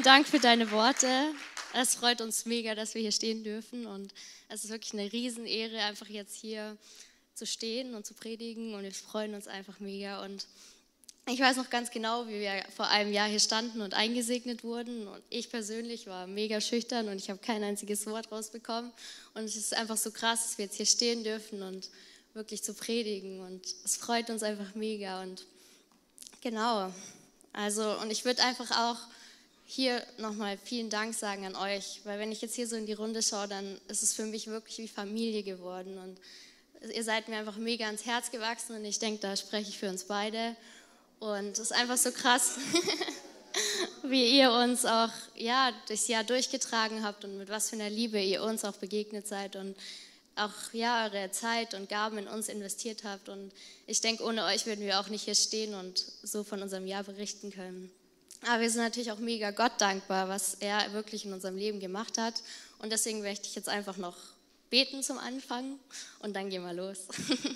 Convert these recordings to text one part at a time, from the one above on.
Vielen Dank für deine Worte. Es freut uns mega, dass wir hier stehen dürfen und es ist wirklich eine Riesenehre, einfach jetzt hier zu stehen und zu predigen und wir freuen uns einfach mega und ich weiß noch ganz genau, wie wir vor einem Jahr hier standen und eingesegnet wurden. Und ich persönlich war mega schüchtern und ich habe kein einziges Wort rausbekommen. Und es ist einfach so krass, dass wir jetzt hier stehen dürfen und wirklich zu predigen. Und es freut uns einfach mega. Und genau, also, und ich würde einfach auch hier nochmal vielen Dank sagen an euch, weil wenn ich jetzt hier so in die Runde schaue, dann ist es für mich wirklich wie Familie geworden. Und ihr seid mir einfach mega ans Herz gewachsen und ich denke, da spreche ich für uns beide. Und es ist einfach so krass, wie ihr uns auch ja, durchs Jahr durchgetragen habt und mit was für einer Liebe ihr uns auch begegnet seid und auch ja, eure Zeit und Gaben in uns investiert habt. Und ich denke, ohne euch würden wir auch nicht hier stehen und so von unserem Jahr berichten können. Aber wir sind natürlich auch mega Gott dankbar, was er wirklich in unserem Leben gemacht hat. Und deswegen möchte ich jetzt einfach noch beten zum Anfang und dann gehen wir los.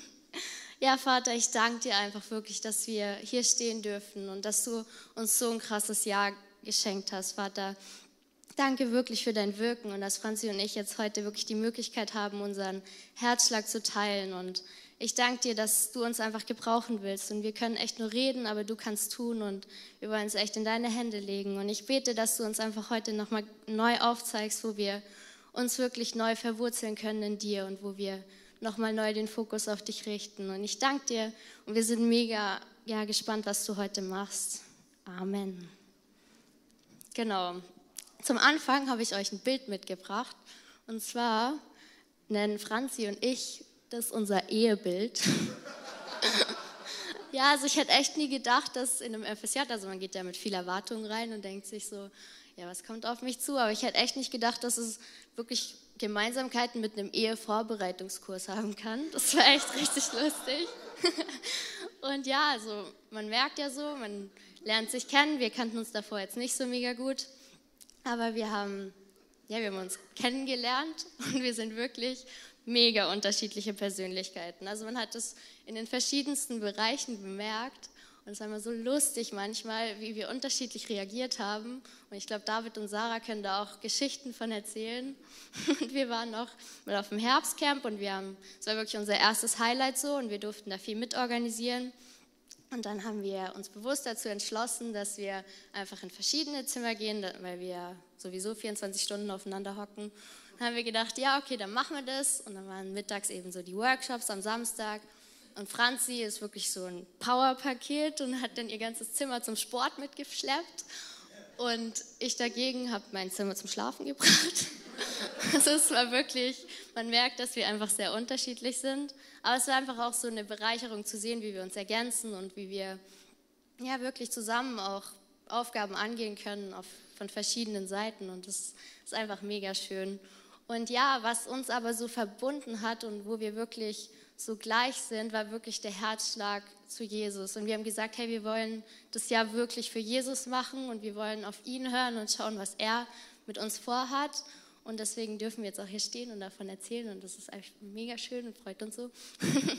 Ja, Vater, ich danke dir einfach wirklich, dass wir hier stehen dürfen und dass du uns so ein krasses Jahr geschenkt hast, Vater. Danke wirklich für dein Wirken und dass Franzi und ich jetzt heute wirklich die Möglichkeit haben, unseren Herzschlag zu teilen. Und ich danke dir, dass du uns einfach gebrauchen willst. Und wir können echt nur reden, aber du kannst tun und wir wollen es echt in deine Hände legen. Und ich bete, dass du uns einfach heute nochmal neu aufzeigst, wo wir uns wirklich neu verwurzeln können in dir und wo wir nochmal neu den Fokus auf dich richten. Und ich danke dir und wir sind mega ja, gespannt, was du heute machst. Amen. Genau. Zum Anfang habe ich euch ein Bild mitgebracht. Und zwar nennen Franzi und ich das unser Ehebild. ja, also ich hätte echt nie gedacht, dass in einem FSJ, also man geht ja mit viel Erwartung rein und denkt sich so, ja, was kommt auf mich zu? Aber ich hätte echt nicht gedacht, dass es wirklich Gemeinsamkeiten mit einem Ehevorbereitungskurs haben kann. Das war echt richtig lustig. Und ja, also man merkt ja so, man lernt sich kennen. Wir kannten uns davor jetzt nicht so mega gut, aber wir haben, ja, wir haben uns kennengelernt und wir sind wirklich mega unterschiedliche Persönlichkeiten. Also man hat es in den verschiedensten Bereichen bemerkt und es war immer so lustig manchmal, wie wir unterschiedlich reagiert haben. Und ich glaube, David und Sarah können da auch Geschichten von erzählen. Und wir waren noch mal auf dem Herbstcamp und wir haben, es war wirklich unser erstes Highlight so und wir durften da viel mitorganisieren. Und dann haben wir uns bewusst dazu entschlossen, dass wir einfach in verschiedene Zimmer gehen, weil wir sowieso 24 Stunden aufeinander hocken. Dann haben wir gedacht, ja, okay, dann machen wir das. Und dann waren mittags eben so die Workshops am Samstag. Und Franzi ist wirklich so ein Powerpaket und hat dann ihr ganzes Zimmer zum Sport mitgeschleppt. Und ich dagegen habe mein Zimmer zum Schlafen gebracht. Also es war wirklich, man merkt, dass wir einfach sehr unterschiedlich sind. Aber es war einfach auch so eine Bereicherung zu sehen, wie wir uns ergänzen und wie wir ja wirklich zusammen auch Aufgaben angehen können auf, von verschiedenen Seiten. Und das ist einfach mega schön. Und ja, was uns aber so verbunden hat und wo wir wirklich so gleich sind, war wirklich der Herzschlag zu Jesus. Und wir haben gesagt, hey, wir wollen das ja wirklich für Jesus machen und wir wollen auf ihn hören und schauen, was er mit uns vorhat. Und deswegen dürfen wir jetzt auch hier stehen und davon erzählen. Und das ist einfach mega schön und freut uns so.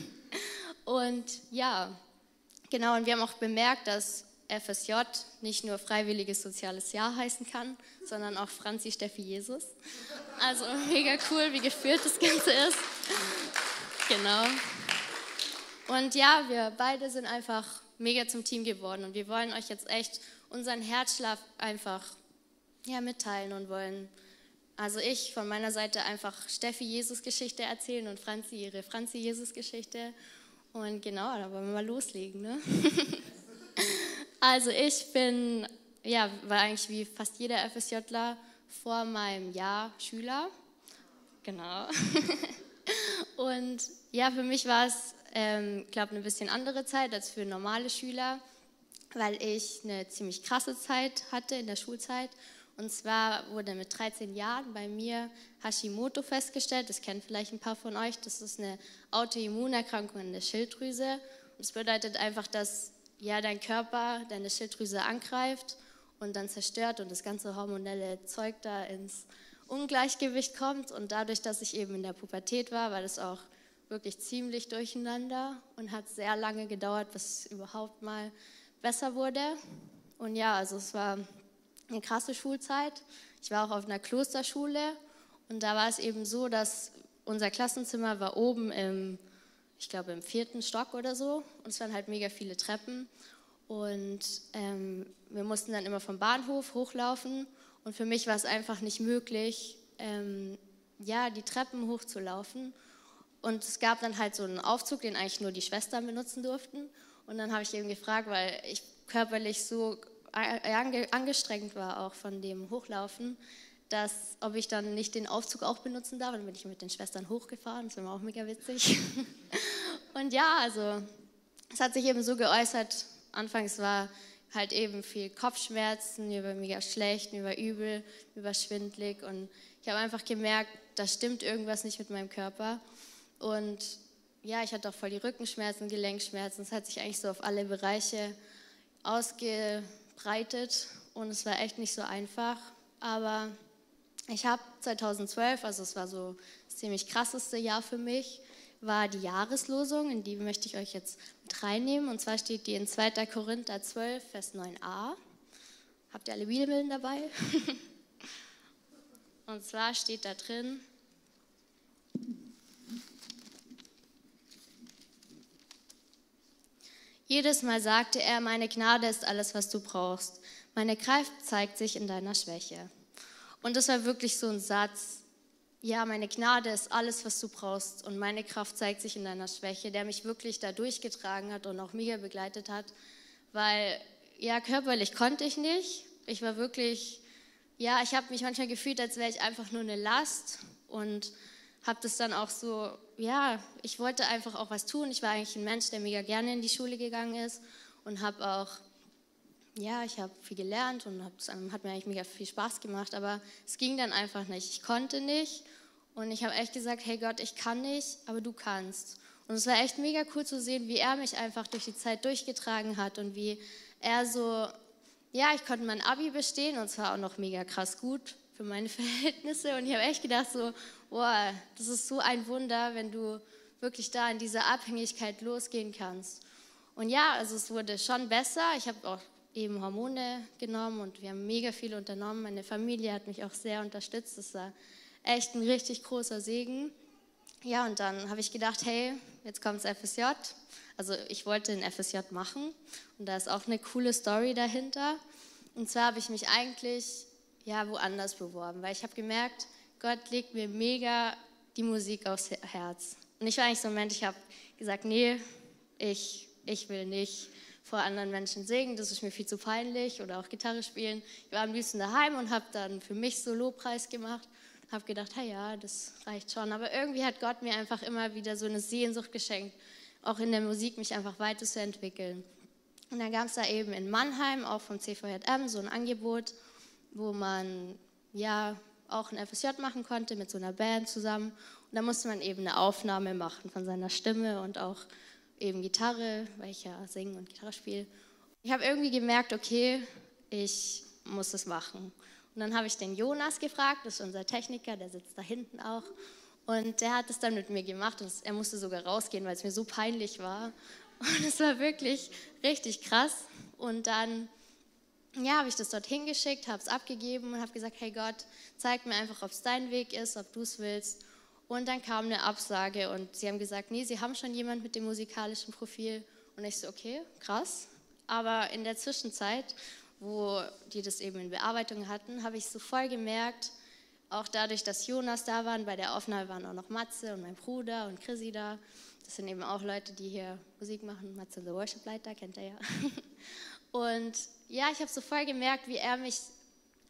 und ja, genau, und wir haben auch bemerkt, dass FSJ nicht nur freiwilliges soziales Jahr heißen kann, sondern auch Franzi Steffi Jesus. Also mega cool, wie geführt das Ganze ist. Genau. Und ja, wir beide sind einfach mega zum Team geworden und wir wollen euch jetzt echt unseren Herzschlaf einfach ja, mitteilen und wollen, also ich von meiner Seite einfach Steffi Jesus Geschichte erzählen und Franzi ihre Franzi Jesus Geschichte. Und genau, da wollen wir mal loslegen. Ne? also ich bin, ja, war eigentlich wie fast jeder FSJler vor meinem Jahr Schüler. Genau. Und ja, für mich war es, ähm, glaube eine bisschen andere Zeit als für normale Schüler, weil ich eine ziemlich krasse Zeit hatte in der Schulzeit. Und zwar wurde mit 13 Jahren bei mir Hashimoto festgestellt. Das kennen vielleicht ein paar von euch. Das ist eine Autoimmunerkrankung in der Schilddrüse. Und das bedeutet einfach, dass ja, dein Körper deine Schilddrüse angreift und dann zerstört und das ganze hormonelle Zeug da ins Ungleichgewicht kommt. Und dadurch, dass ich eben in der Pubertät war, war das auch wirklich ziemlich durcheinander und hat sehr lange gedauert, bis es überhaupt mal besser wurde. Und ja, also es war eine krasse Schulzeit. Ich war auch auf einer Klosterschule und da war es eben so, dass unser Klassenzimmer war oben im, ich glaube, im vierten Stock oder so und es waren halt mega viele Treppen und ähm, wir mussten dann immer vom Bahnhof hochlaufen und für mich war es einfach nicht möglich, ähm, ja, die Treppen hochzulaufen. Und es gab dann halt so einen Aufzug, den eigentlich nur die Schwestern benutzen durften. Und dann habe ich eben gefragt, weil ich körperlich so angestrengt war auch von dem Hochlaufen, dass ob ich dann nicht den Aufzug auch benutzen darf. Dann bin ich mit den Schwestern hochgefahren, das war auch mega witzig. Und ja, also es hat sich eben so geäußert, anfangs war halt eben viel Kopfschmerzen, mir war mega schlecht, mir war übel, mir war schwindlig. Und ich habe einfach gemerkt, da stimmt irgendwas nicht mit meinem Körper. Und ja, ich hatte auch voll die Rückenschmerzen, Gelenkschmerzen, es hat sich eigentlich so auf alle Bereiche ausgebreitet. Und es war echt nicht so einfach, aber ich habe 2012, also es war so das ziemlich krasseste Jahr für mich, war die Jahreslosung, in die möchte ich euch jetzt mit reinnehmen. Und zwar steht die in 2. Korinther 12, Vers 9a. Habt ihr alle Bibeln dabei? Und zwar steht da drin, Jedes Mal sagte er, meine Gnade ist alles, was du brauchst. Meine Kraft zeigt sich in deiner Schwäche. Und das war wirklich so ein Satz, ja, meine Gnade ist alles, was du brauchst und meine Kraft zeigt sich in deiner Schwäche, der mich wirklich da durchgetragen hat und auch mega begleitet hat, weil ja, körperlich konnte ich nicht. Ich war wirklich, ja, ich habe mich manchmal gefühlt, als wäre ich einfach nur eine Last und habe das dann auch so, ja, ich wollte einfach auch was tun. Ich war eigentlich ein Mensch, der mega gerne in die Schule gegangen ist und habe auch ja, ich habe viel gelernt und hat mir eigentlich mega viel Spaß gemacht, aber es ging dann einfach nicht. Ich konnte nicht und ich habe echt gesagt, hey Gott, ich kann nicht, aber du kannst. Und es war echt mega cool zu sehen, wie er mich einfach durch die Zeit durchgetragen hat und wie er so, ja, ich konnte mein Abi bestehen und zwar auch noch mega krass gut für meine Verhältnisse und ich habe echt gedacht so, boah, das ist so ein Wunder, wenn du wirklich da in dieser Abhängigkeit losgehen kannst. Und ja, also es wurde schon besser. Ich habe auch eben Hormone genommen und wir haben mega viel unternommen. Meine Familie hat mich auch sehr unterstützt. Das war echt ein richtig großer Segen. Ja, und dann habe ich gedacht, hey, jetzt kommt das FSJ. Also ich wollte ein FSJ machen und da ist auch eine coole Story dahinter. Und zwar habe ich mich eigentlich ja woanders beworben, weil ich habe gemerkt, Gott legt mir mega die Musik aufs Herz. Und ich war eigentlich so ein Mensch, ich habe gesagt, nee, ich, ich will nicht vor anderen Menschen singen, das ist mir viel zu peinlich oder auch Gitarre spielen. Ich war am liebsten daheim und habe dann für mich so Lobpreis gemacht. Habe gedacht, hey, ja, das reicht schon. Aber irgendwie hat Gott mir einfach immer wieder so eine Sehnsucht geschenkt, auch in der Musik mich einfach weiterzuentwickeln. Und dann gab es da eben in Mannheim, auch vom CVJM, so ein Angebot, wo man ja auch ein FSJ machen konnte mit so einer Band zusammen. Und da musste man eben eine Aufnahme machen von seiner Stimme und auch eben Gitarre, weil ich ja singe und Gitarre spiele. Ich habe irgendwie gemerkt, okay, ich muss das machen. Und dann habe ich den Jonas gefragt, das ist unser Techniker, der sitzt da hinten auch. Und der hat es dann mit mir gemacht und er musste sogar rausgehen, weil es mir so peinlich war. Und es war wirklich richtig krass. Und dann ja, habe ich das dort hingeschickt, habe es abgegeben und habe gesagt, hey Gott, zeig mir einfach, ob es dein Weg ist, ob du es willst. Und dann kam eine Absage und sie haben gesagt, nee, sie haben schon jemand mit dem musikalischen Profil. Und ich so, okay, krass. Aber in der Zwischenzeit, wo die das eben in Bearbeitung hatten, habe ich so voll gemerkt, auch dadurch, dass Jonas da waren, bei der Aufnahme waren auch noch Matze und mein Bruder und Chrissy da. Das sind eben auch Leute, die hier Musik machen. Matze, the Worship Leiter, kennt er ja. Und ja, ich habe so voll gemerkt, wie er mich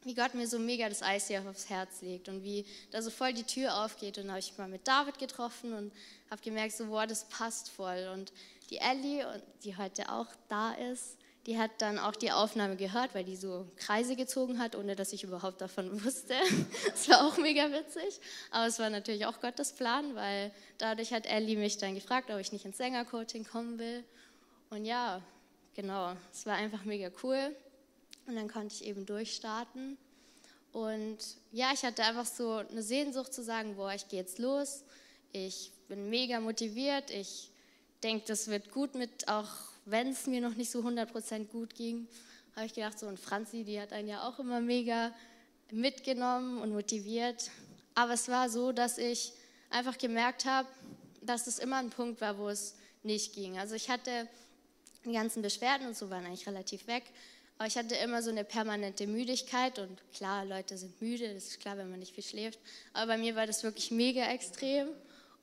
wie Gott mir so mega das Eis hier aufs Herz legt und wie da so voll die Tür aufgeht. Und da habe ich mal mit David getroffen und habe gemerkt, so, boah, das passt voll. Und die Ellie, die heute auch da ist, die hat dann auch die Aufnahme gehört, weil die so Kreise gezogen hat, ohne dass ich überhaupt davon wusste. Das war auch mega witzig. Aber es war natürlich auch Gottes Plan, weil dadurch hat Ellie mich dann gefragt, ob ich nicht ins Sängercoaching kommen will. Und ja, genau, es war einfach mega cool. Und dann konnte ich eben durchstarten. Und ja, ich hatte einfach so eine Sehnsucht zu sagen, boah, ich gehe jetzt los. Ich bin mega motiviert. Ich denke, das wird gut mit, auch wenn es mir noch nicht so 100% gut ging. habe ich gedacht, so, und Franzi, die hat einen ja auch immer mega mitgenommen und motiviert. Aber es war so, dass ich einfach gemerkt habe, dass es immer ein Punkt war, wo es nicht ging. Also ich hatte die ganzen Beschwerden und so waren eigentlich relativ weg. Aber ich hatte immer so eine permanente Müdigkeit und klar, Leute sind müde, das ist klar, wenn man nicht viel schläft. Aber bei mir war das wirklich mega extrem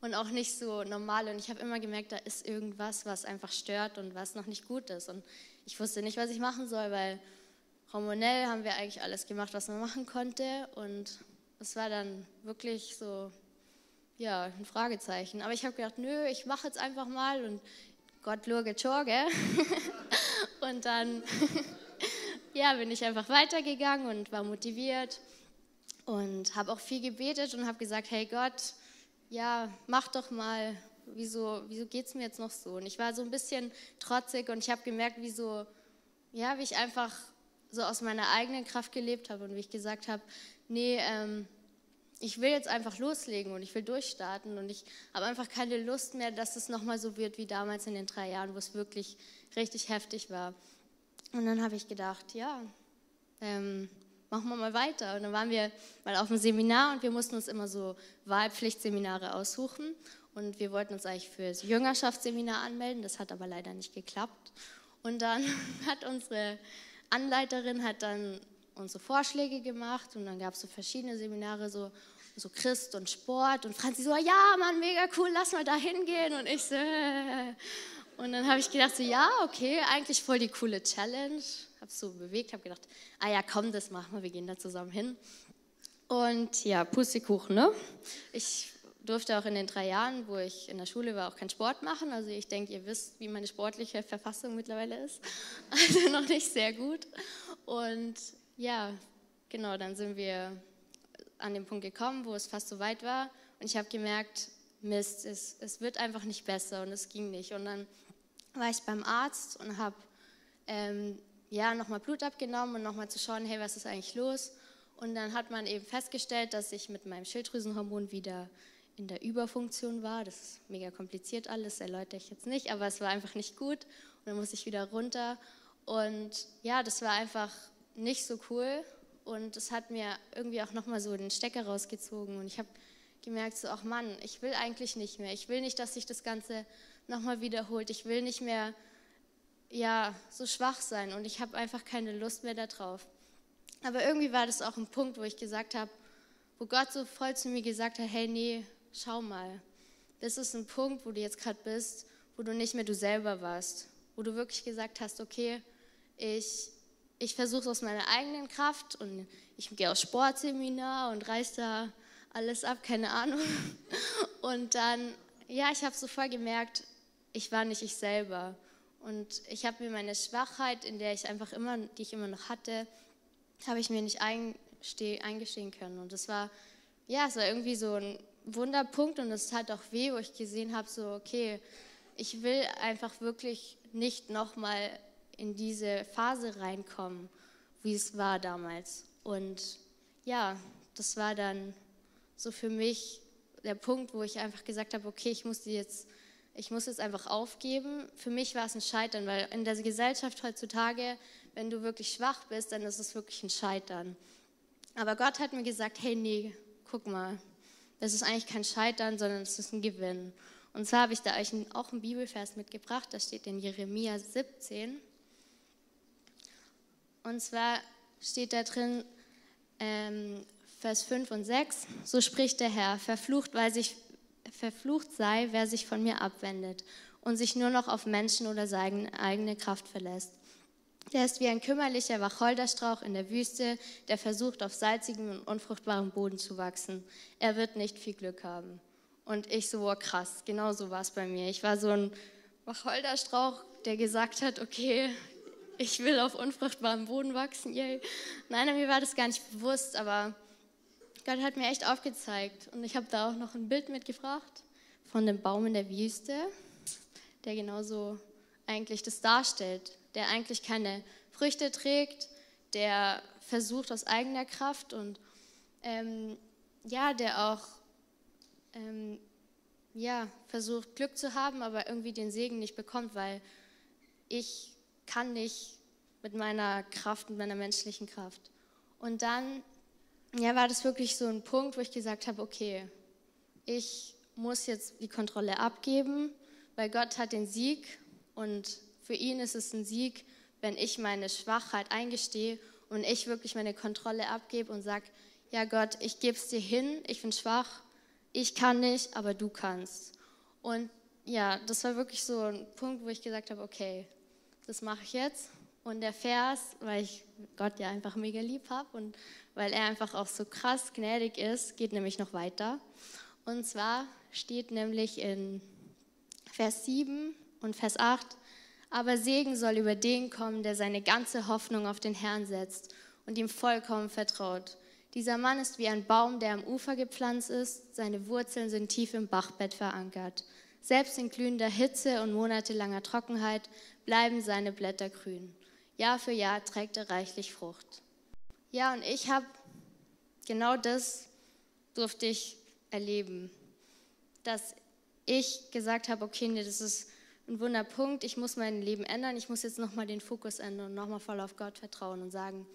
und auch nicht so normal. Und ich habe immer gemerkt, da ist irgendwas, was einfach stört und was noch nicht gut ist. Und ich wusste nicht, was ich machen soll, weil hormonell haben wir eigentlich alles gemacht, was man machen konnte. Und es war dann wirklich so, ja, ein Fragezeichen. Aber ich habe gedacht, nö, ich mache jetzt einfach mal und Gott lurge Chorge. und dann ja, bin ich einfach weitergegangen und war motiviert und habe auch viel gebetet und habe gesagt, hey Gott, ja, mach doch mal, wieso, wieso geht es mir jetzt noch so? Und ich war so ein bisschen trotzig und ich habe gemerkt, wie so, ja, wie ich einfach so aus meiner eigenen Kraft gelebt habe und wie ich gesagt habe, nee, ähm, ich will jetzt einfach loslegen und ich will durchstarten und ich habe einfach keine Lust mehr, dass es nochmal so wird wie damals in den drei Jahren, wo es wirklich richtig heftig war. Und dann habe ich gedacht, ja, ähm, machen wir mal weiter. Und dann waren wir mal auf einem Seminar und wir mussten uns immer so Wahlpflichtseminare aussuchen. Und wir wollten uns eigentlich für das Jüngerschaftsseminar anmelden, das hat aber leider nicht geklappt. Und dann hat unsere Anleiterin hat dann unsere Vorschläge gemacht und dann gab es so verschiedene Seminare, so, so Christ und Sport. Und Franzi so, ja, Mann, mega cool, lass mal da hingehen. Und ich so, äh. Und dann habe ich gedacht, so, ja, okay, eigentlich voll die coole Challenge. Habe es so bewegt, habe gedacht, ah ja, komm, das machen wir, wir gehen da zusammen hin. Und ja, Pustekuchen, ne? Ich durfte auch in den drei Jahren, wo ich in der Schule war, auch keinen Sport machen. Also ich denke, ihr wisst, wie meine sportliche Verfassung mittlerweile ist. Also noch nicht sehr gut. Und ja, genau, dann sind wir an den Punkt gekommen, wo es fast so weit war. Und ich habe gemerkt, Mist, es, es wird einfach nicht besser und es ging nicht. Und dann war ich beim Arzt und habe ähm, ja, nochmal Blut abgenommen und nochmal zu schauen, hey, was ist eigentlich los? Und dann hat man eben festgestellt, dass ich mit meinem Schilddrüsenhormon wieder in der Überfunktion war. Das ist mega kompliziert alles, erläutere ich jetzt nicht, aber es war einfach nicht gut. Und dann musste ich wieder runter. Und ja, das war einfach nicht so cool. Und es hat mir irgendwie auch nochmal so den Stecker rausgezogen. Und ich habe gemerkt, so, ach Mann, ich will eigentlich nicht mehr. Ich will nicht, dass sich das Ganze nochmal wiederholt. Ich will nicht mehr ja, so schwach sein und ich habe einfach keine Lust mehr darauf. Aber irgendwie war das auch ein Punkt, wo ich gesagt habe, wo Gott so voll zu mir gesagt hat, hey, nee, schau mal. Das ist ein Punkt, wo du jetzt gerade bist, wo du nicht mehr du selber warst. Wo du wirklich gesagt hast, okay, ich, ich versuche es aus meiner eigenen Kraft und ich gehe aufs Sportseminar und reiß da alles ab, keine Ahnung. Und dann, ja, ich habe so voll gemerkt, ich war nicht ich selber. Und ich habe mir meine Schwachheit, in der ich einfach immer, die ich immer noch hatte, habe ich mir nicht eingestehen können. Und das war, ja, es war irgendwie so ein Wunderpunkt und es hat auch weh, wo ich gesehen habe, so, okay, ich will einfach wirklich nicht nochmal in diese Phase reinkommen, wie es war damals. Und ja, das war dann so für mich der Punkt, wo ich einfach gesagt habe, okay, ich muss die jetzt, ich muss jetzt einfach aufgeben. Für mich war es ein Scheitern, weil in der Gesellschaft heutzutage, wenn du wirklich schwach bist, dann ist es wirklich ein Scheitern. Aber Gott hat mir gesagt, hey, nee, guck mal, das ist eigentlich kein Scheitern, sondern es ist ein Gewinn. Und zwar habe ich da euch auch einen Bibelvers mitgebracht, da steht in Jeremia 17. Und zwar steht da drin, ähm, Vers 5 und 6, so spricht der Herr, verflucht, weil sich, verflucht sei, wer sich von mir abwendet und sich nur noch auf Menschen oder seine eigene Kraft verlässt. Der ist wie ein kümmerlicher Wacholderstrauch in der Wüste, der versucht, auf salzigem und unfruchtbarem Boden zu wachsen. Er wird nicht viel Glück haben. Und ich so, oh krass, genau so war es bei mir. Ich war so ein Wacholderstrauch, der gesagt hat, okay, ich will auf unfruchtbarem Boden wachsen. Yay. Nein, mir war das gar nicht bewusst, aber Gott hat mir echt aufgezeigt und ich habe da auch noch ein Bild mitgebracht von dem Baum in der Wüste, der genauso eigentlich das darstellt, der eigentlich keine Früchte trägt, der versucht aus eigener Kraft und ähm, ja, der auch ähm, ja, versucht Glück zu haben, aber irgendwie den Segen nicht bekommt, weil ich kann nicht mit meiner Kraft, mit meiner menschlichen Kraft. Und dann ja, war das wirklich so ein Punkt, wo ich gesagt habe, okay, ich muss jetzt die Kontrolle abgeben, weil Gott hat den Sieg und für ihn ist es ein Sieg, wenn ich meine Schwachheit eingestehe und ich wirklich meine Kontrolle abgebe und sage, ja Gott, ich gebe es dir hin, ich bin schwach, ich kann nicht, aber du kannst. Und ja, das war wirklich so ein Punkt, wo ich gesagt habe, okay, das mache ich jetzt. Und der Vers, weil ich Gott ja einfach mega lieb habe und weil er einfach auch so krass gnädig ist, geht nämlich noch weiter. Und zwar steht nämlich in Vers 7 und Vers 8, aber Segen soll über den kommen, der seine ganze Hoffnung auf den Herrn setzt und ihm vollkommen vertraut. Dieser Mann ist wie ein Baum, der am Ufer gepflanzt ist, seine Wurzeln sind tief im Bachbett verankert. Selbst in glühender Hitze und monatelanger Trockenheit bleiben seine Blätter grün. Jahr für Jahr trägt er reichlich Frucht. Ja, und ich habe genau das durfte ich erleben, dass ich gesagt habe, okay, nee, das ist ein Wunderpunkt, ich muss mein Leben ändern, ich muss jetzt nochmal den Fokus ändern und nochmal voll auf Gott vertrauen und sagen,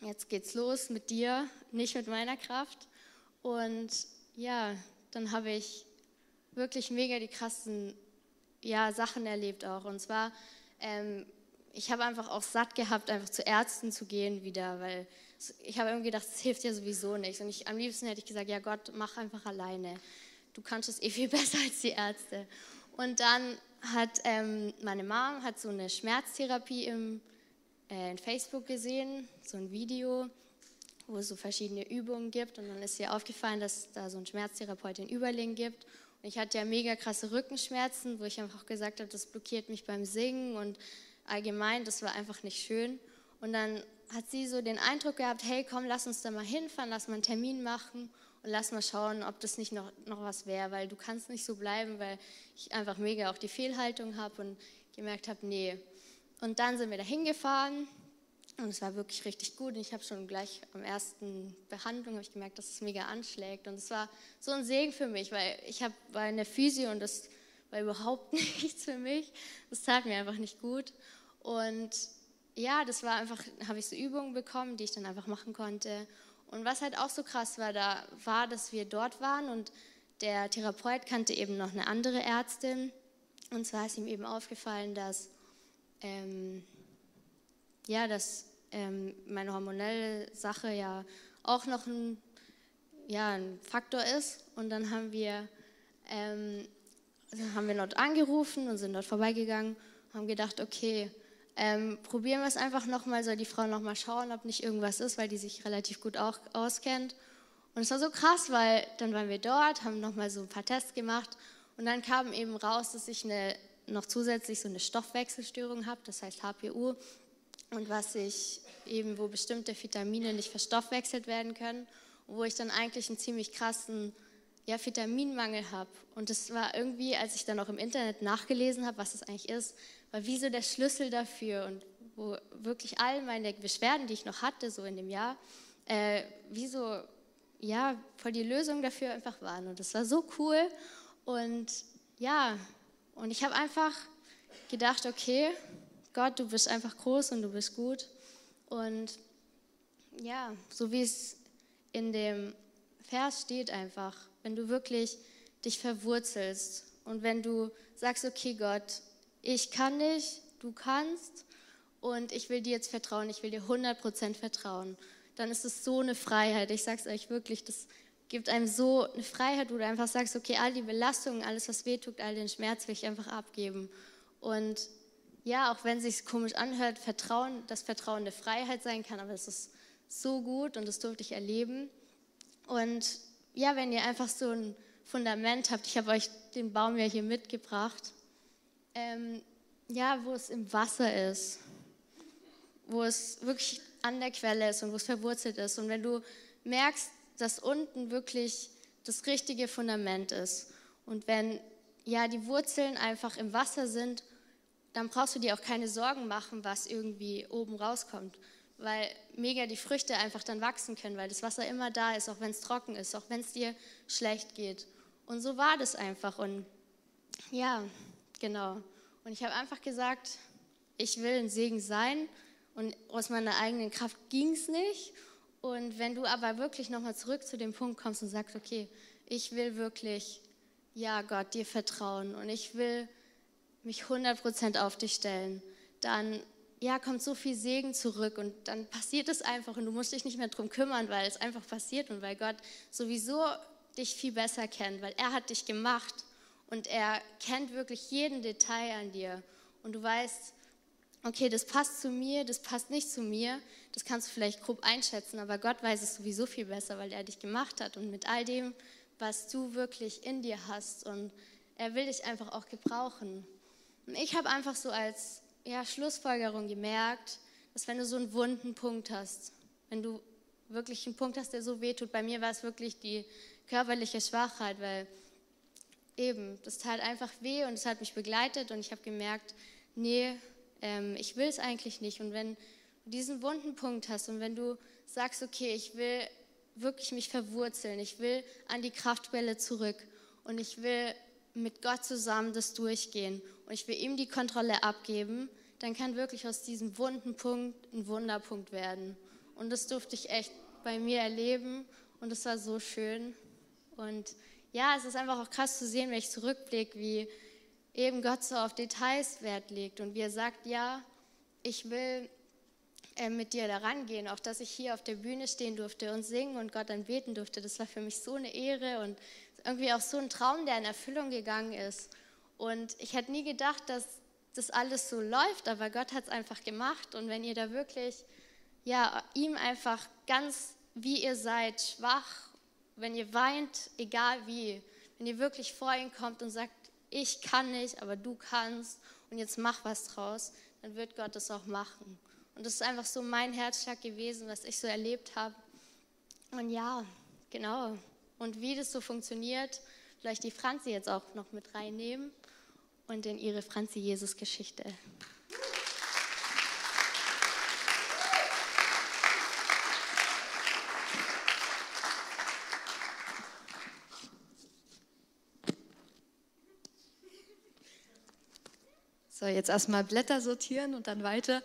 jetzt geht's los mit dir, nicht mit meiner Kraft. Und ja, dann habe ich wirklich mega die krassen ja, Sachen erlebt auch. Und zwar ähm, ich habe einfach auch satt gehabt, einfach zu Ärzten zu gehen wieder, weil ich habe irgendwie gedacht, das hilft ja sowieso nichts. Und ich, am liebsten hätte ich gesagt, ja Gott, mach einfach alleine. Du kannst es eh viel besser als die Ärzte. Und dann hat ähm, meine Mom hat so eine Schmerztherapie im, äh, in Facebook gesehen, so ein Video, wo es so verschiedene Übungen gibt. Und dann ist ihr aufgefallen, dass da so ein Schmerztherapeut in Überling gibt. Und ich hatte ja mega krasse Rückenschmerzen, wo ich einfach gesagt habe, das blockiert mich beim Singen und allgemein, das war einfach nicht schön. Und dann hat sie so den Eindruck gehabt, hey, komm, lass uns da mal hinfahren, lass mal einen Termin machen und lass mal schauen, ob das nicht noch, noch was wäre, weil du kannst nicht so bleiben, weil ich einfach mega auch die Fehlhaltung habe und gemerkt habe, nee. Und dann sind wir da hingefahren und es war wirklich richtig gut. Und ich habe schon gleich am ersten Behandlung ich gemerkt, dass es mega anschlägt. Und es war so ein Segen für mich, weil ich war in der Physio und das war überhaupt nichts für mich. Das tat mir einfach nicht gut. Und ja, das war einfach, habe ich so Übungen bekommen, die ich dann einfach machen konnte. Und was halt auch so krass war, da war, dass wir dort waren und der Therapeut kannte eben noch eine andere Ärztin. Und zwar ist ihm eben aufgefallen, dass, ähm, ja, dass ähm, meine hormonelle Sache ja auch noch ein, ja, ein Faktor ist. Und dann haben wir, ähm, haben wir dort angerufen und sind dort vorbeigegangen und haben gedacht, okay, ähm, probieren wir es einfach nochmal, soll die Frau nochmal schauen, ob nicht irgendwas ist, weil die sich relativ gut auch auskennt. Und es war so krass, weil dann waren wir dort, haben nochmal so ein paar Tests gemacht und dann kam eben raus, dass ich eine, noch zusätzlich so eine Stoffwechselstörung habe, das heißt HPU. Und was ich eben, wo bestimmte Vitamine nicht verstoffwechselt werden können und wo ich dann eigentlich einen ziemlich krassen ja, Vitaminmangel habe. Und das war irgendwie, als ich dann auch im Internet nachgelesen habe, was das eigentlich ist, war wie so der Schlüssel dafür und wo wirklich all meine Beschwerden, die ich noch hatte, so in dem Jahr, äh, wie so, ja, voll die Lösung dafür einfach waren. Und das war so cool. Und ja, und ich habe einfach gedacht, okay, Gott, du bist einfach groß und du bist gut. Und ja, so wie es in dem Vers steht einfach, wenn du wirklich dich verwurzelst und wenn du sagst, okay Gott, ich kann nicht, du kannst und ich will dir jetzt vertrauen, ich will dir 100% vertrauen, dann ist es so eine Freiheit. Ich sage es euch wirklich, das gibt einem so eine Freiheit, wo du einfach sagst, okay, all die Belastungen, alles, was wehtut, all den Schmerz will ich einfach abgeben. Und ja, auch wenn es sich komisch anhört, Vertrauen, das Vertrauen eine Freiheit sein kann, aber es ist so gut und das durfte ich erleben. Und ja, wenn ihr einfach so ein Fundament habt, ich habe euch den Baum ja hier mitgebracht, ähm, ja, wo es im Wasser ist, wo es wirklich an der Quelle ist und wo es verwurzelt ist. Und wenn du merkst, dass unten wirklich das richtige Fundament ist und wenn ja die Wurzeln einfach im Wasser sind, dann brauchst du dir auch keine Sorgen machen, was irgendwie oben rauskommt, weil mega die Früchte einfach dann wachsen können, weil das Wasser immer da ist, auch wenn es trocken ist, auch wenn es dir schlecht geht. Und so war das einfach. Und ja, Genau. Und ich habe einfach gesagt, ich will ein Segen sein Und aus meiner eigenen Kraft ging es nicht. Und wenn du aber wirklich nochmal zurück zu dem Punkt kommst und sagst, okay, ich will wirklich, ja Gott, dir vertrauen und ich will mich 100% auf dich stellen, dann ja, kommt so viel Segen zurück und dann passiert es einfach und du musst dich nicht mehr drum kümmern, weil es einfach passiert und weil Gott sowieso dich viel besser kennt, weil er hat dich gemacht und er kennt wirklich jeden Detail an dir. Und du weißt, okay, das passt zu mir, das passt nicht zu mir, das kannst du vielleicht grob einschätzen, aber Gott weiß es sowieso viel besser, weil er dich gemacht hat. Und mit all dem, was du wirklich in dir hast. Und er will dich einfach auch gebrauchen. Und ich habe einfach so als ja, Schlussfolgerung gemerkt, dass wenn du so einen wunden Punkt hast, wenn du wirklich einen Punkt hast, der so wehtut, bei mir war es wirklich die körperliche Schwachheit, weil eben, das tat einfach weh und es hat mich begleitet und ich habe gemerkt, nee, ähm, ich will es eigentlich nicht. Und wenn du diesen wunden Punkt hast und wenn du sagst, okay, ich will wirklich mich verwurzeln, ich will an die Kraftquelle zurück und ich will mit Gott zusammen das durchgehen und ich will ihm die Kontrolle abgeben, dann kann wirklich aus diesem wunden Punkt ein Wunderpunkt werden. Und das durfte ich echt bei mir erleben und es war so schön. Und ja, es ist einfach auch krass zu sehen, wenn ich zurückblicke, wie eben Gott so auf Details Wert legt und wie er sagt, ja, ich will äh, mit dir da rangehen, auch dass ich hier auf der Bühne stehen durfte und singen und Gott dann beten durfte, das war für mich so eine Ehre und irgendwie auch so ein Traum, der in Erfüllung gegangen ist. Und ich hätte nie gedacht, dass das alles so läuft, aber Gott hat es einfach gemacht und wenn ihr da wirklich, ja, ihm einfach ganz wie ihr seid, schwach, wenn ihr weint, egal wie, wenn ihr wirklich vor ihn kommt und sagt, ich kann nicht, aber du kannst und jetzt mach was draus, dann wird Gott das auch machen. Und das ist einfach so mein Herzschlag gewesen, was ich so erlebt habe. Und ja, genau. Und wie das so funktioniert, vielleicht die Franzi jetzt auch noch mit reinnehmen und in ihre Franzi-Jesus-Geschichte. So, jetzt erstmal Blätter sortieren und dann weiter.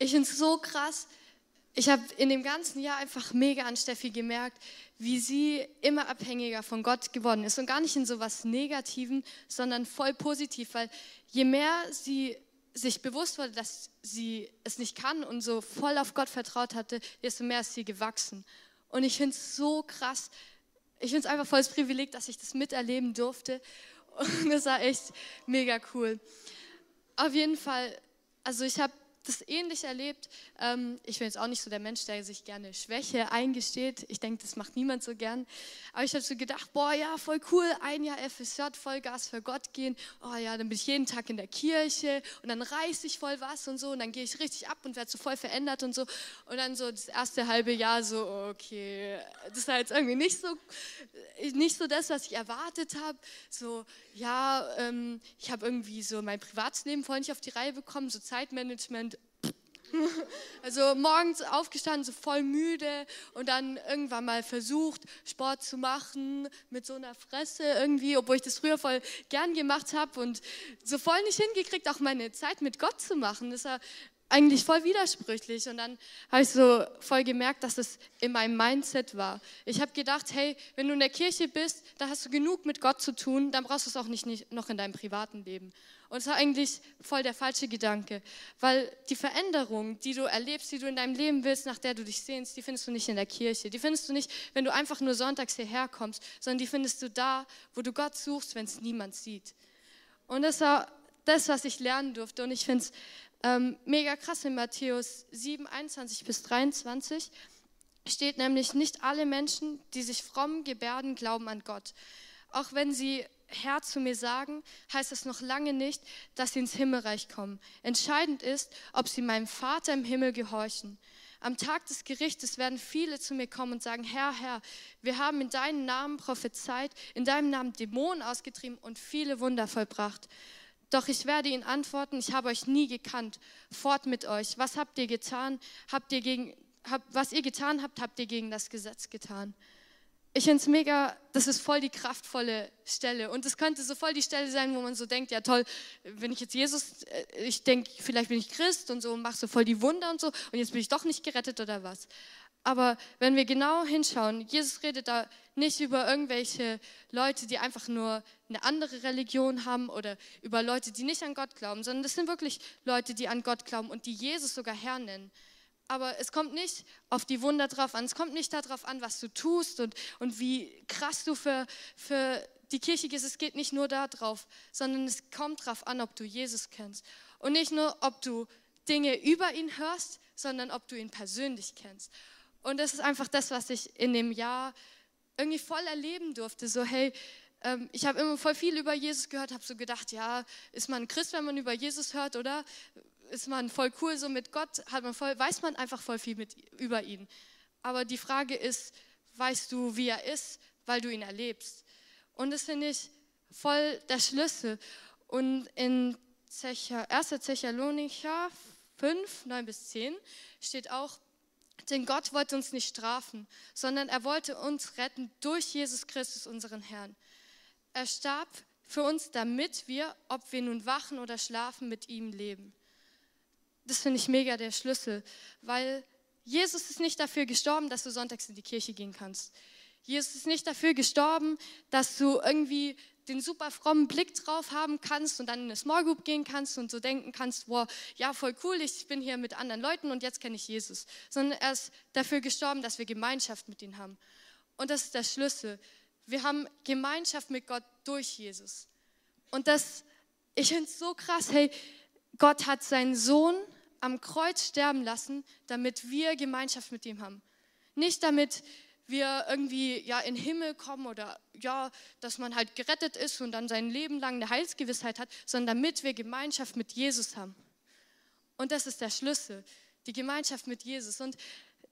Ich finde es so krass. Ich habe in dem ganzen Jahr einfach mega an Steffi gemerkt, wie sie immer abhängiger von Gott geworden ist. Und gar nicht in so was Negativen, sondern voll positiv, weil je mehr sie sich bewusst wurde, dass sie es nicht kann und so voll auf Gott vertraut hatte, desto mehr ist sie gewachsen. Und ich finde es so krass. Ich finde es einfach volles Privileg, dass ich das miterleben durfte. Und das war echt mega cool. Auf jeden Fall, also ich habe das ähnlich erlebt. Ähm, ich bin jetzt auch nicht so der Mensch, der sich gerne Schwäche eingesteht. Ich denke, das macht niemand so gern. Aber ich habe so gedacht, boah, ja, voll cool, ein Jahr FSJ, voll Gas für Gott gehen. Oh ja, dann bin ich jeden Tag in der Kirche und dann reiße ich voll was und so und dann gehe ich richtig ab und werde so voll verändert und so. Und dann so das erste halbe Jahr so, okay, das war jetzt irgendwie nicht so, nicht so das, was ich erwartet habe. So, ja, ähm, ich habe irgendwie so mein Privatsleben voll nicht auf die Reihe bekommen, so Zeitmanagement also morgens aufgestanden, so voll müde und dann irgendwann mal versucht, Sport zu machen mit so einer Fresse irgendwie, obwohl ich das früher voll gern gemacht habe und so voll nicht hingekriegt, auch meine Zeit mit Gott zu machen. Das war eigentlich voll widersprüchlich. Und dann habe ich so voll gemerkt, dass es in meinem Mindset war. Ich habe gedacht, hey, wenn du in der Kirche bist, da hast du genug mit Gott zu tun, dann brauchst du es auch nicht, nicht noch in deinem privaten Leben. Und es war eigentlich voll der falsche Gedanke, weil die Veränderung, die du erlebst, die du in deinem Leben willst, nach der du dich sehnst, die findest du nicht in der Kirche. Die findest du nicht, wenn du einfach nur sonntags hierher kommst, sondern die findest du da, wo du Gott suchst, wenn es niemand sieht. Und das war das, was ich lernen durfte. Und ich finde es ähm, mega krass in Matthäus 7, 21 bis 23 steht nämlich, nicht alle Menschen, die sich fromm gebärden, glauben an Gott. Auch wenn sie Herr zu mir sagen, heißt das noch lange nicht, dass sie ins Himmelreich kommen. Entscheidend ist, ob sie meinem Vater im Himmel gehorchen. Am Tag des Gerichtes werden viele zu mir kommen und sagen, Herr, Herr, wir haben in deinem Namen prophezeit, in deinem Namen Dämonen ausgetrieben und viele Wunder vollbracht. Doch ich werde ihnen antworten, ich habe euch nie gekannt. Fort mit euch. Was habt ihr getan? Habt ihr gegen, hab, was ihr getan habt, habt ihr gegen das Gesetz getan. Ich finde es mega, das ist voll die kraftvolle Stelle. Und es könnte so voll die Stelle sein, wo man so denkt, ja toll, wenn ich jetzt Jesus, äh, ich denke, vielleicht bin ich Christ und so mache so voll die Wunder und so und jetzt bin ich doch nicht gerettet oder was. Aber wenn wir genau hinschauen, Jesus redet da nicht über irgendwelche Leute, die einfach nur eine andere Religion haben oder über Leute, die nicht an Gott glauben, sondern das sind wirklich Leute, die an Gott glauben und die Jesus sogar Herr nennen. Aber es kommt nicht auf die Wunder drauf an. Es kommt nicht darauf an, was du tust und, und wie krass du für, für die Kirche gehst. Es geht nicht nur darauf, sondern es kommt darauf an, ob du Jesus kennst. Und nicht nur, ob du Dinge über ihn hörst, sondern ob du ihn persönlich kennst. Und das ist einfach das, was ich in dem Jahr irgendwie voll erleben durfte. So, hey, ähm, ich habe immer voll viel über Jesus gehört, habe so gedacht, ja, ist man Christ, wenn man über Jesus hört, oder? ist man voll cool so mit Gott, hat man voll, weiß man einfach voll viel mit, über ihn. Aber die Frage ist, weißt du, wie er ist, weil du ihn erlebst? Und das finde ich voll der Schlüssel. Und in Zecha, 1. Thessalonicher 5, 9 bis 10 steht auch, denn Gott wollte uns nicht strafen, sondern er wollte uns retten durch Jesus Christus, unseren Herrn. Er starb für uns, damit wir, ob wir nun wachen oder schlafen, mit ihm leben das finde ich mega der Schlüssel, weil Jesus ist nicht dafür gestorben, dass du sonntags in die Kirche gehen kannst. Jesus ist nicht dafür gestorben, dass du irgendwie den super frommen Blick drauf haben kannst und dann in eine Small Group gehen kannst und so denken kannst, wow, ja, voll cool, ich bin hier mit anderen Leuten und jetzt kenne ich Jesus. Sondern er ist dafür gestorben, dass wir Gemeinschaft mit ihm haben. Und das ist der Schlüssel. Wir haben Gemeinschaft mit Gott durch Jesus. Und das, ich finde es so krass, hey, Gott hat seinen Sohn am Kreuz sterben lassen, damit wir Gemeinschaft mit ihm haben. Nicht damit wir irgendwie ja in den Himmel kommen oder ja, dass man halt gerettet ist und dann sein Leben lang eine Heilsgewissheit hat, sondern damit wir Gemeinschaft mit Jesus haben. Und das ist der Schlüssel, die Gemeinschaft mit Jesus. Und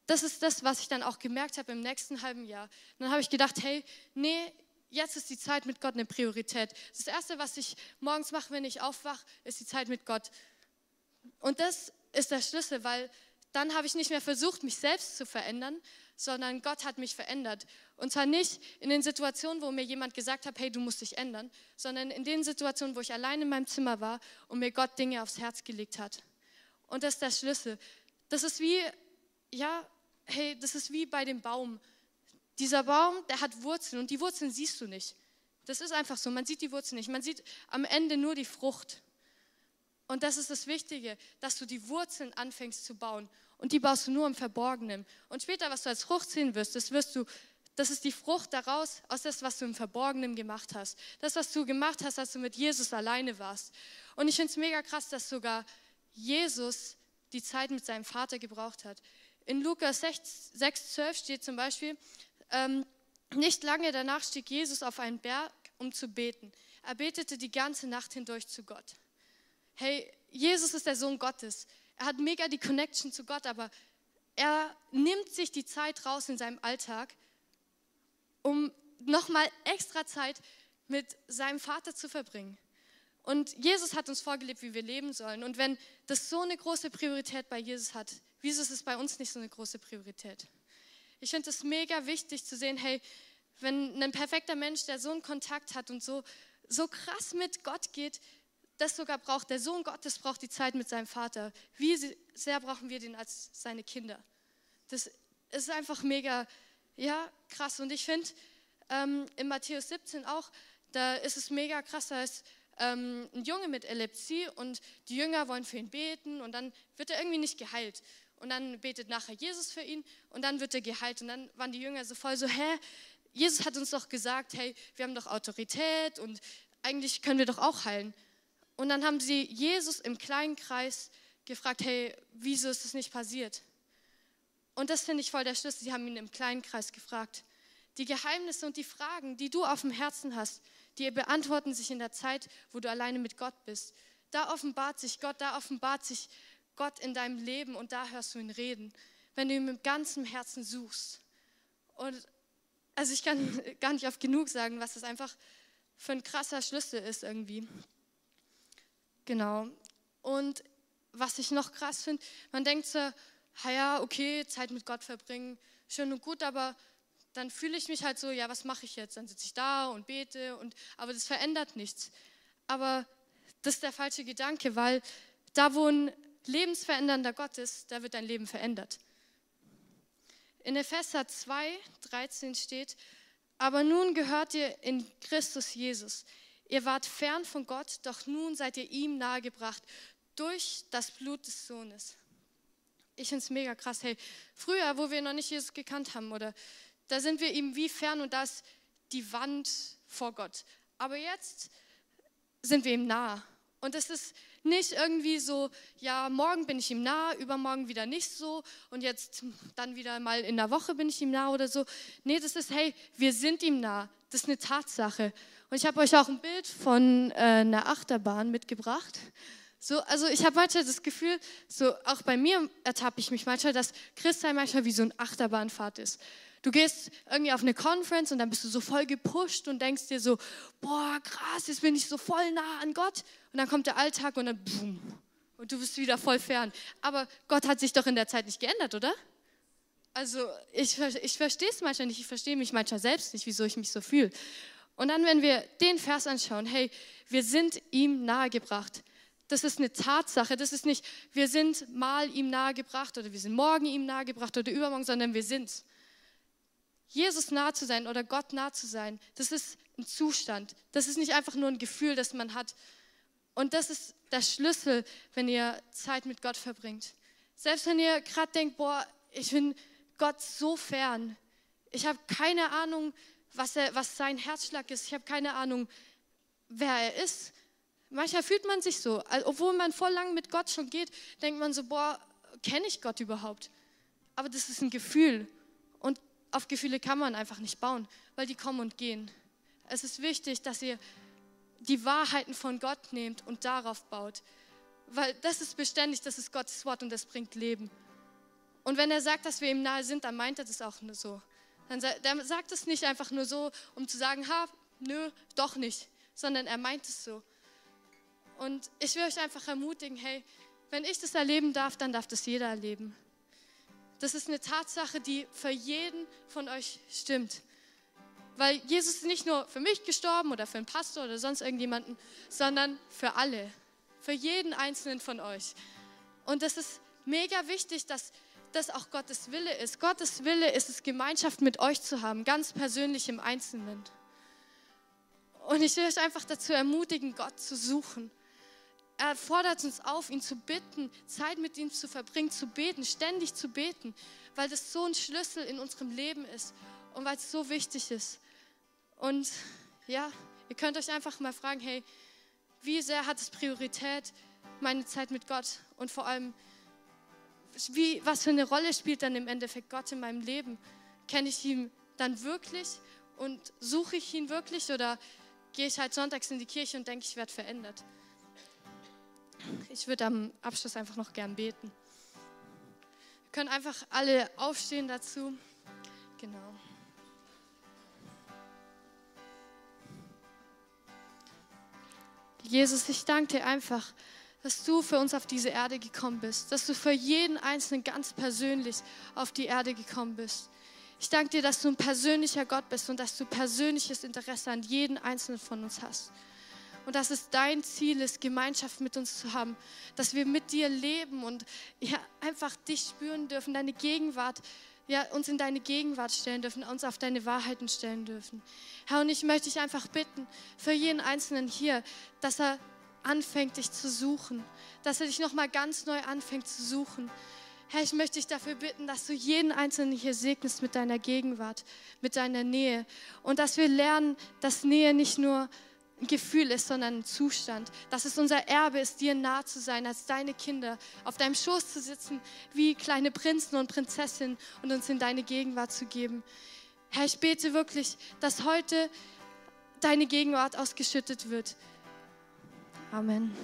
das ist das, was ich dann auch gemerkt habe im nächsten halben Jahr. dann habe ich gedacht, hey, nee, jetzt ist die Zeit mit Gott eine Priorität. Das Erste, was ich morgens mache, wenn ich aufwache, ist die Zeit mit Gott. Und das ist der Schlüssel, weil dann habe ich nicht mehr versucht, mich selbst zu verändern, sondern Gott hat mich verändert. Und zwar nicht in den Situationen, wo mir jemand gesagt hat, hey, du musst dich ändern, sondern in den Situationen, wo ich allein in meinem Zimmer war und mir Gott Dinge aufs Herz gelegt hat. Und das ist der Schlüssel. Das ist wie, ja, hey, das ist wie bei dem Baum. Dieser Baum, der hat Wurzeln und die Wurzeln siehst du nicht. Das ist einfach so, man sieht die Wurzeln nicht. Man sieht am Ende nur die Frucht. Und das ist das Wichtige, dass du die Wurzeln anfängst zu bauen. Und die baust du nur im Verborgenen. Und später, was du als Frucht sehen wirst, das wirst du, das ist die Frucht daraus, aus das, was du im Verborgenen gemacht hast. Das, was du gemacht hast, als du mit Jesus alleine warst. Und ich finde es mega krass, dass sogar Jesus die Zeit mit seinem Vater gebraucht hat. In Lukas 6, 6 12 steht zum Beispiel, ähm, nicht lange danach stieg Jesus auf einen Berg, um zu beten. Er betete die ganze Nacht hindurch zu Gott hey, Jesus ist der Sohn Gottes. Er hat mega die Connection zu Gott, aber er nimmt sich die Zeit raus in seinem Alltag, um nochmal extra Zeit mit seinem Vater zu verbringen. Und Jesus hat uns vorgelebt, wie wir leben sollen. Und wenn das so eine große Priorität bei Jesus hat, wieso ist es bei uns nicht so eine große Priorität? Ich finde es mega wichtig zu sehen, hey, wenn ein perfekter Mensch, der so einen Kontakt hat und so, so krass mit Gott geht, das sogar braucht, der Sohn Gottes braucht die Zeit mit seinem Vater. Wie sehr brauchen wir den als seine Kinder? Das ist einfach mega, ja, krass. Und ich finde, ähm, in Matthäus 17 auch, da ist es mega krass, da ist ähm, ein Junge mit Epilepsie und die Jünger wollen für ihn beten und dann wird er irgendwie nicht geheilt. Und dann betet nachher Jesus für ihn und dann wird er geheilt. Und dann waren die Jünger so voll so, hä? Jesus hat uns doch gesagt, hey, wir haben doch Autorität und eigentlich können wir doch auch heilen. Und dann haben sie Jesus im kleinen Kreis gefragt, hey, wieso ist das nicht passiert? Und das finde ich voll der Schlüssel. Sie haben ihn im kleinen Kreis gefragt. Die Geheimnisse und die Fragen, die du auf dem Herzen hast, die beantworten sich in der Zeit, wo du alleine mit Gott bist. Da offenbart sich Gott, da offenbart sich Gott in deinem Leben und da hörst du ihn reden, wenn du ihn mit ganzem Herzen suchst. Und also ich kann gar nicht oft genug sagen, was das einfach für ein krasser Schlüssel ist irgendwie. Genau. Und was ich noch krass finde, man denkt so, ja, okay, Zeit mit Gott verbringen, schön und gut, aber dann fühle ich mich halt so, ja, was mache ich jetzt? Dann sitze ich da und bete und aber das verändert nichts. Aber das ist der falsche Gedanke, weil da, wo ein lebensverändernder Gott ist, da wird dein Leben verändert. In Epheser 2, 13 steht, aber nun gehört ihr in Christus Jesus. Ihr wart fern von Gott, doch nun seid ihr ihm nahegebracht durch das Blut des Sohnes. Ich finde es mega krass. Hey, früher, wo wir noch nicht Jesus gekannt haben, oder da sind wir ihm wie fern und da ist die Wand vor Gott. Aber jetzt sind wir ihm nah. Und es ist nicht irgendwie so, ja, morgen bin ich ihm nah, übermorgen wieder nicht so und jetzt dann wieder mal in der Woche bin ich ihm nah oder so. Nee, das ist, hey, wir sind ihm nah. Das ist eine Tatsache. Und ich habe euch auch ein Bild von äh, einer Achterbahn mitgebracht. So, also ich habe manchmal das Gefühl, so auch bei mir ertappe ich mich manchmal, dass Christsein manchmal wie so ein Achterbahnfahrt ist. Du gehst irgendwie auf eine Conference und dann bist du so voll gepusht und denkst dir so, boah, krass, jetzt bin ich so voll nah an Gott. Und dann kommt der Alltag und dann boom, und du bist wieder voll fern. Aber Gott hat sich doch in der Zeit nicht geändert, oder? Also ich, ich verstehe es manchmal nicht, ich verstehe mich manchmal selbst nicht, wieso ich mich so fühle. Und dann, wenn wir den Vers anschauen, hey, wir sind ihm nahegebracht. Das ist eine Tatsache. Das ist nicht, wir sind mal ihm nahegebracht oder wir sind morgen ihm nahegebracht oder übermorgen, sondern wir sind. Jesus nah zu sein oder Gott nah zu sein, das ist ein Zustand. Das ist nicht einfach nur ein Gefühl, das man hat. Und das ist der Schlüssel, wenn ihr Zeit mit Gott verbringt. Selbst wenn ihr gerade denkt, boah, ich bin Gott so fern. Ich habe keine Ahnung, was, er, was sein Herzschlag ist. Ich habe keine Ahnung, wer er ist. Manchmal fühlt man sich so. Obwohl man voll lang mit Gott schon geht, denkt man so, boah, kenne ich Gott überhaupt? Aber das ist ein Gefühl auf Gefühle kann man einfach nicht bauen, weil die kommen und gehen. Es ist wichtig, dass ihr die Wahrheiten von Gott nehmt und darauf baut, weil das ist beständig, das ist Gottes Wort und das bringt Leben. Und wenn er sagt, dass wir ihm nahe sind, dann meint er das auch nur so. Dann sagt es nicht einfach nur so, um zu sagen, ha, nö, doch nicht, sondern er meint es so. Und ich will euch einfach ermutigen, hey, wenn ich das erleben darf, dann darf das jeder erleben. Das ist eine Tatsache, die für jeden von euch stimmt. Weil Jesus ist nicht nur für mich gestorben oder für einen Pastor oder sonst irgendjemanden, sondern für alle. Für jeden einzelnen von euch. Und das ist mega wichtig, dass das auch Gottes Wille ist. Gottes Wille ist es, Gemeinschaft mit euch zu haben, ganz persönlich im Einzelnen. Und ich will euch einfach dazu ermutigen, Gott zu suchen er fordert uns auf, ihn zu bitten, Zeit mit ihm zu verbringen, zu beten, ständig zu beten, weil das so ein Schlüssel in unserem Leben ist und weil es so wichtig ist. Und ja, ihr könnt euch einfach mal fragen, hey, wie sehr hat es Priorität, meine Zeit mit Gott und vor allem, wie, was für eine Rolle spielt dann im Endeffekt Gott in meinem Leben? Kenne ich ihn dann wirklich und suche ich ihn wirklich oder gehe ich halt sonntags in die Kirche und denke, ich werde verändert? Ich würde am Abschluss einfach noch gern beten. Wir können einfach alle aufstehen dazu. Genau. Jesus, ich danke dir einfach, dass du für uns auf diese Erde gekommen bist, dass du für jeden Einzelnen ganz persönlich auf die Erde gekommen bist. Ich danke dir, dass du ein persönlicher Gott bist und dass du persönliches Interesse an jeden Einzelnen von uns hast und dass es dein Ziel ist, Gemeinschaft mit uns zu haben, dass wir mit dir leben und ja, einfach dich spüren dürfen, deine Gegenwart, ja, uns in deine Gegenwart stellen dürfen, uns auf deine Wahrheiten stellen dürfen. Herr, und ich möchte dich einfach bitten, für jeden Einzelnen hier, dass er anfängt, dich zu suchen, dass er dich nochmal ganz neu anfängt zu suchen. Herr, ich möchte dich dafür bitten, dass du jeden Einzelnen hier segnest mit deiner Gegenwart, mit deiner Nähe und dass wir lernen, dass Nähe nicht nur ein Gefühl ist, sondern ein Zustand. Dass es unser Erbe ist, dir nah zu sein, als deine Kinder, auf deinem Schoß zu sitzen, wie kleine Prinzen und Prinzessinnen und uns in deine Gegenwart zu geben. Herr, ich bete wirklich, dass heute deine Gegenwart ausgeschüttet wird. Amen.